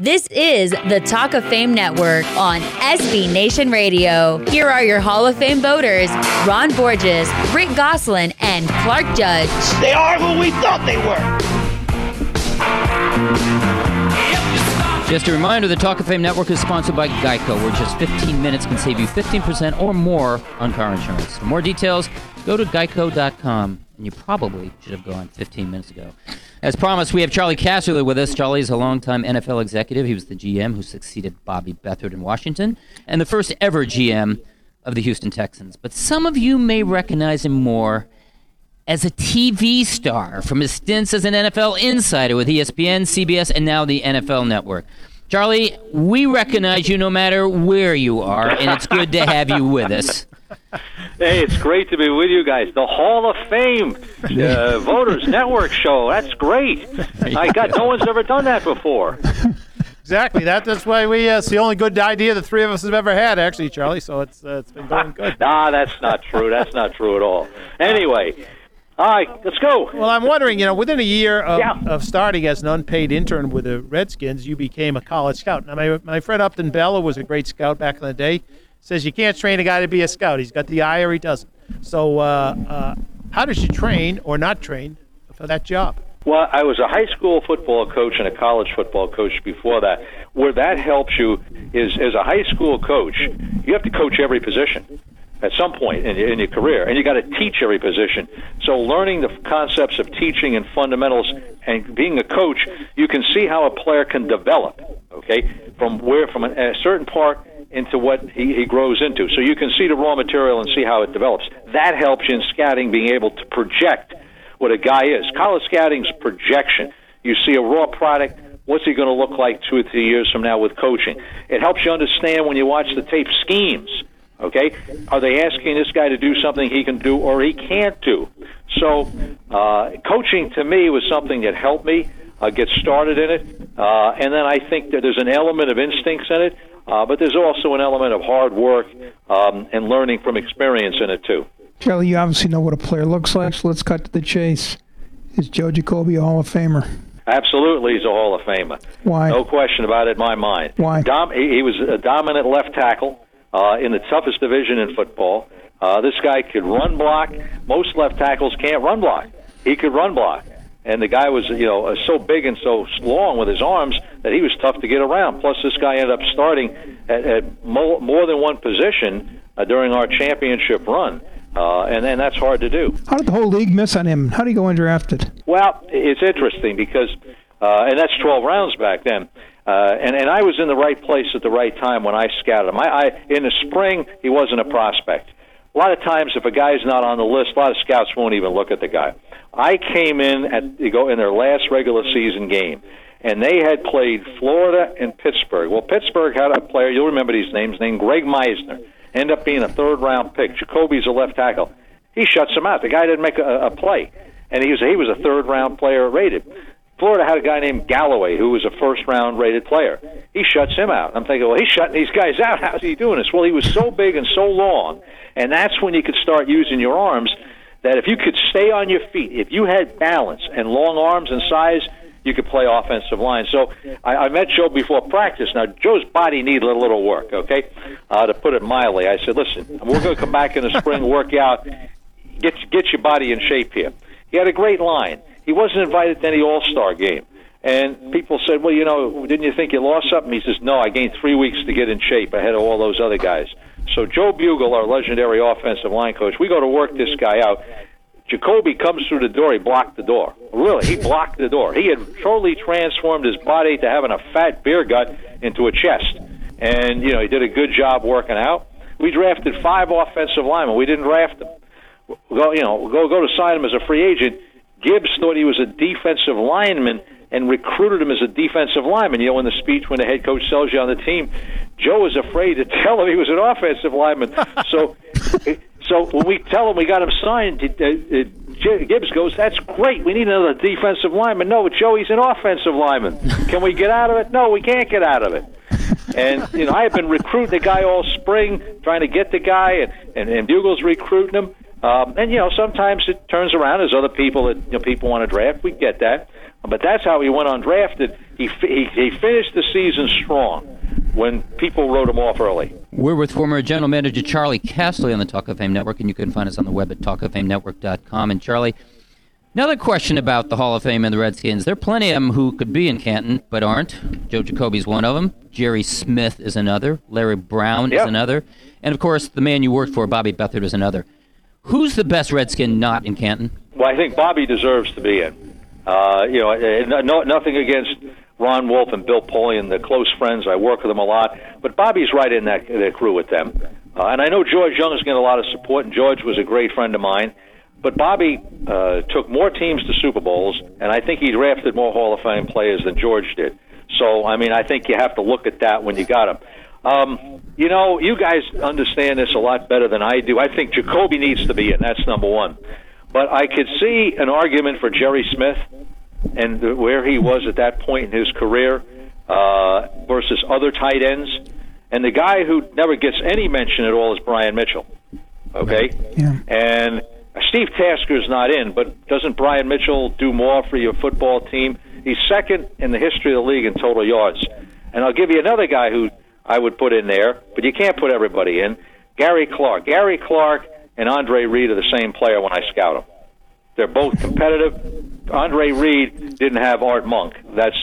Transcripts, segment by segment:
This is the Talk of Fame Network on SB Nation Radio. Here are your Hall of Fame voters Ron Borges, Rick Gosselin, and Clark Judge. They are who we thought they were. Just a reminder the Talk of Fame Network is sponsored by Geico, where just 15 minutes can save you 15% or more on car insurance. For more details, go to geico.com. And you probably should have gone 15 minutes ago. As promised, we have Charley Casserly with us. Charlie is a longtime NFL executive. He was the GM who succeeded Bobby Beathard in Washington and the first ever GM of the Houston Texans. But some of you may recognize him more as a TV star from his stints as an NFL insider with ESPN, CBS, and now the NFL Network. Charlie, we recognize you no matter where you are, and it's good to have you with us. Hey, it's great to be with you guys. The Hall of Fame uh, Voters Network show. That's great. I got no one's ever done that before. Exactly. That, that's why we. Uh, it's the only good idea the three of us have ever had, actually, Charlie. So it's uh, it's been going good. nah, that's not true. That's not true at all. Anyway, all right, let's go. Well, I'm wondering, you know, within a year of, Yeah. of starting as an unpaid intern with the Redskins, you became a college scout. Now, my, my friend Upton Bell was a great scout back in the day. Says you can't train a guy to be a scout. He's got the eye or he doesn't. So, uh, uh, how does you train or not train for that job? Well, I was a high school football coach and a college football coach before that. Where that helps you is as a high school coach, you have to coach every position at some point in, in your career, and you got to teach every position. So, learning the concepts of teaching and fundamentals, and being a coach, you can see how a player can develop. Okay, from where from a, a certain part into what he, he grows into. So you can see the raw material and see how it develops. That helps you in scouting, being able to project what a guy is. College scouting's projection. You see a raw product. What's he going to look like two or three years from now with coaching? It helps you understand when you watch the tape schemes. Okay, are they asking this guy to do something he can do or he can't do? So, uh, coaching to me was something that helped me uh, get started in it, uh, and then I think that there's an element of instincts in it, uh, but there's also an element of hard work um, and learning from experience in it too. Charlie, you obviously know what a player looks like, so let's cut to the chase. Is Joe Jacoby a Hall of Famer? Absolutely, he's a Hall of Famer. Why? No question about it in my mind. Why? Dom, he, he was a dominant left tackle uh, in the toughest division in football. Uh, this guy could run block. Most left tackles can't run block. He could run block. And the guy was, you know, uh, so big and so long with his arms that he was tough to get around. Plus, this guy ended up starting at, at mo- more than one position uh, during our championship run, uh, and and that's hard to do. How did the whole league miss on him? How did he go undrafted? Well, it's interesting because, uh, and that's 12 rounds back then. Uh, and, and I was in the right place at the right time when I scouted him. I, I, in the spring, he wasn't a prospect. A lot of times, if a guy's not on the list, a lot of scouts won't even look at the guy. I came in at go in their last regular season game, and they had played Florida and Pittsburgh. Well, Pittsburgh had a player you'll remember these names named Greg Meisner. End up being a third round pick. Jacoby's a left tackle. He shuts him out. The guy didn't make a, a play, and he was he was a third round player rated. Florida had a guy named Galloway who was a first round rated player. He shuts him out. I'm thinking, well, he's shutting these guys out. How's he doing this? Well, he was so big and so long, and that's when you could start using your arms. That if you could stay on your feet, if you had balance and long arms and size, you could play offensive line. So I, I met Joe before practice. Now Joe's body needed a little work, okay, uh, to put it mildly. I said, listen, we're going to come back in the spring, work out, get get your body in shape here. He had a great line. He wasn't invited to any All Star game. And people said, well, you know, didn't you think you lost something? He says, no, I gained three weeks to get in shape ahead of all those other guys. So Joe Bugel, our legendary offensive line coach, we go to work this guy out. Jacoby comes through the door. He blocked the door. Really, he blocked the door. He had totally transformed his body to having a fat beer gut into a chest. And, you know, he did a good job working out. We drafted five offensive linemen. We didn't draft them. Go, you know, go go to sign him as a free agent. Gibbs thought he was a defensive lineman and recruited him as a defensive lineman. You know, in the speech when the head coach sells you on the team, Joe was afraid to tell him he was an offensive lineman. so, so when we tell him we got him signed, uh, uh, Gibbs goes, "That's great. We need another defensive lineman." No, Joe, he's an offensive lineman. Can we get out of it? No, we can't get out of it. And you know, I have been recruiting the guy all spring, trying to get the guy, and and, and Bugel's recruiting him. Um, and you know, sometimes it turns around. as other people that you know people want to draft. We get that, But that's how he went undrafted. He, he, he finished the season strong when people wrote him off early. We're with former general manager Charley Casserly on the Talk of Fame Network, and you can find us on the web at talkoffamenetwork.com. And Charlie, another question about the Hall of Fame and the Redskins. There are plenty of them who could be in Canton but aren't. Joe Jacoby's one of them. Jerry Smith is another. Larry Brown is another. And of course, the man you worked for, Bobby Beathard, is another. Who's the best Redskin not in Canton? Well, I think Bobby deserves to be in. Uh, you know, no, nothing against Ron Wolf and Bill Polian, the close friends. I work with them a lot, but Bobby's right in that, that crew with them. Uh, and I know George Young is getting a lot of support, and George was a great friend of mine. But Bobby uh, took more teams to Super Bowls, and I think he drafted more Hall of Fame players than George did. So, I mean, I think you have to look at that when you got him. Um, you know, you guys understand this a lot better than I do. I think Jacoby needs to be in. That's number one. But I could see an argument for Jerry Smith and where he was at that point in his career uh, versus other tight ends. And the guy who never gets any mention at all is Brian Mitchell. Okay? Yeah. And Steve Tasker's not in, but doesn't Brian Mitchell do more for your football team? He's second in the history of the league in total yards. And I'll give you another guy who I would put in there, but you can't put everybody in. Gary Clark. Gary Clark and Andre Reed are the same player when I scout them. They're both competitive. Andre Reed didn't have Art Monk. That's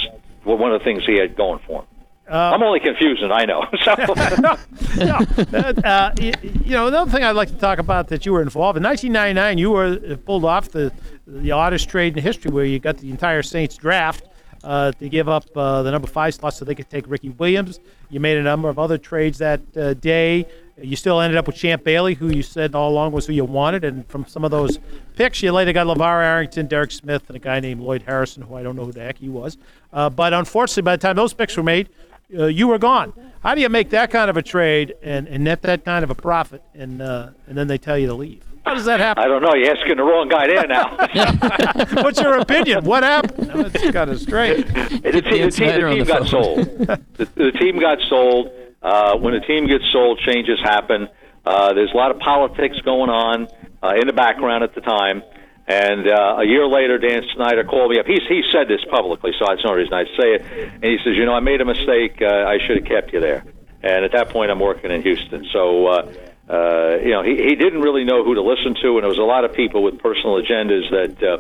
one of the things he had going for him. I'm only confusing, I know. So, no, that, uh, y- you know, another thing I'd like to talk about that you were involved in 1999, you were pulled off the the oddest trade in history, where you got the entire Saints draft uh, to give up uh, the number five slot so they could take Ricky Williams. You made a number of other trades that uh, day. You still ended up with Champ Bailey, who you said all along was who you wanted, and from some of those picks, you later got LaVar Arrington, Derek Smith, and a guy named Lloyd Harrison, who I don't know who the heck he was. Uh, but unfortunately, by the time those picks were made, uh, you were gone. How do you make that kind of a trade and, and net that kind of a profit, and uh, and then they tell you to leave? How does that happen? I don't know. You're asking the wrong guy there now. What's your opinion? What happened? No, it's kind of strange. the, team, the Dan team, the team the got phone. sold. the, the team got sold. Uh, when a team gets sold, changes happen. Uh, there's a lot of politics going on uh, in the background at the time. And uh, a year later, Dan Snyder called me up. He's, he said this publicly, so that's no reason I say it. And he says, "You know, I made a mistake. Uh, I should have kept you there." And at that point, I'm working in Houston. So, uh, uh, you know, he, he didn't really know who to listen to, and there was a lot of people with personal agendas that. Uh,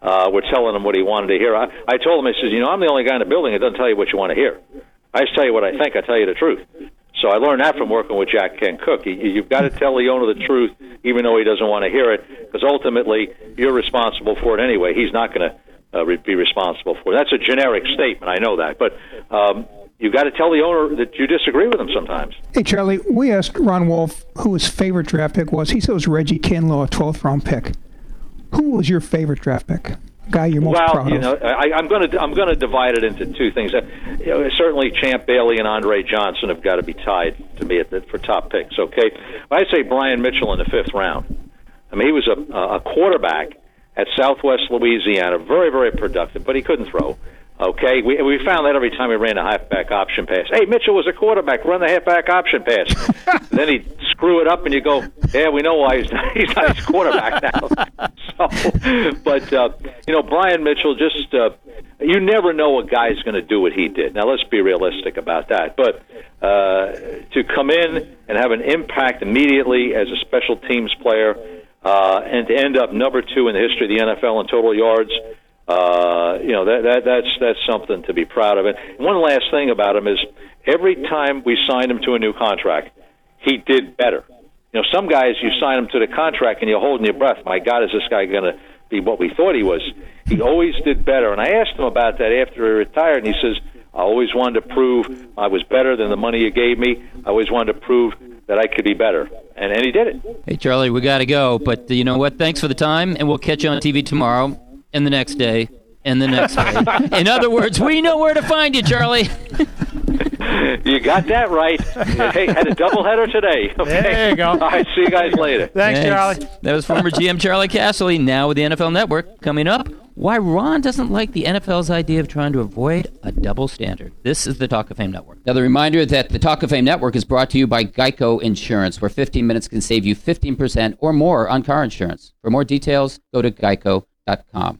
uh, were telling him what he wanted to hear. I, I told him, I says, you know, I'm the only guy in the building that doesn't tell you what you want to hear. I just tell you what I think. I tell you the truth. So I learned that from working with Jack Kent Cooke. You, you've got to tell the owner the truth, even though he doesn't want to hear it, because ultimately you're responsible for it anyway. He's not going to uh, re- be responsible for it. That's a generic statement. I know that, but um, you've got to tell the owner that you disagree with him sometimes. Hey, Charlie, we asked Ron Wolf who his favorite draft pick was. He said it was Reggie Kinlaw, a 12th round pick. Who was your favorite draft pick? Guy you're most well, proud you of? know, I, I'm going to I'm going to divide it into two things. Uh, you know, certainly, Champ Bailey and Andre Johnson have got to be tied to me at the, for top picks. Okay, I'd say Brian Mitchell in the fifth round. I mean, he was a, a quarterback at Southwest Louisiana, very very productive, but he couldn't throw. Okay, we we found that every time we ran a halfback option pass. Hey, Mitchell was a quarterback. Run the halfback option pass. then he'd screw it up, and you go, "Yeah, we know why he's not, he's not his quarterback now." so, but uh, you know, Brian Mitchell just uh, you never know what guy's going to do what he did. Now, let's be realistic about that. But uh, to come in and have an impact immediately as a special teams player, uh, and to end up number two in the history of the NFL in total yards. Uh, you know that, that that's that's something to be proud of. And one last thing about him is every time we signed him to a new contract, he did better. You know, some guys you sign him to the contract and you're holding your breath. My God, is this guy going to be what we thought he was? He always did better. And I asked him about that after he retired, and he says, "I always wanted to prove I was better than the money you gave me. I always wanted to prove that I could be better." And and he did it. Hey, Charlie, we got to go. But you know what? Thanks for the time, and we'll catch you on TV tomorrow, and the next day, and the next day. In other words, we know where to find you, Charlie. You got that right. hey, had a doubleheader today. Okay? There you go. All right, see you guys later. Thanks, Charlie. That was former GM Charley Casserly, now with the NFL Network. Coming up, why Ron doesn't like the NFL's idea of trying to avoid a double standard. This is the Talk of Fame Network. Now, the reminder that the Talk of Fame Network is brought to you by Geico Insurance, where 15 minutes can save you 15% or more on car insurance. For more details, go to geico.com.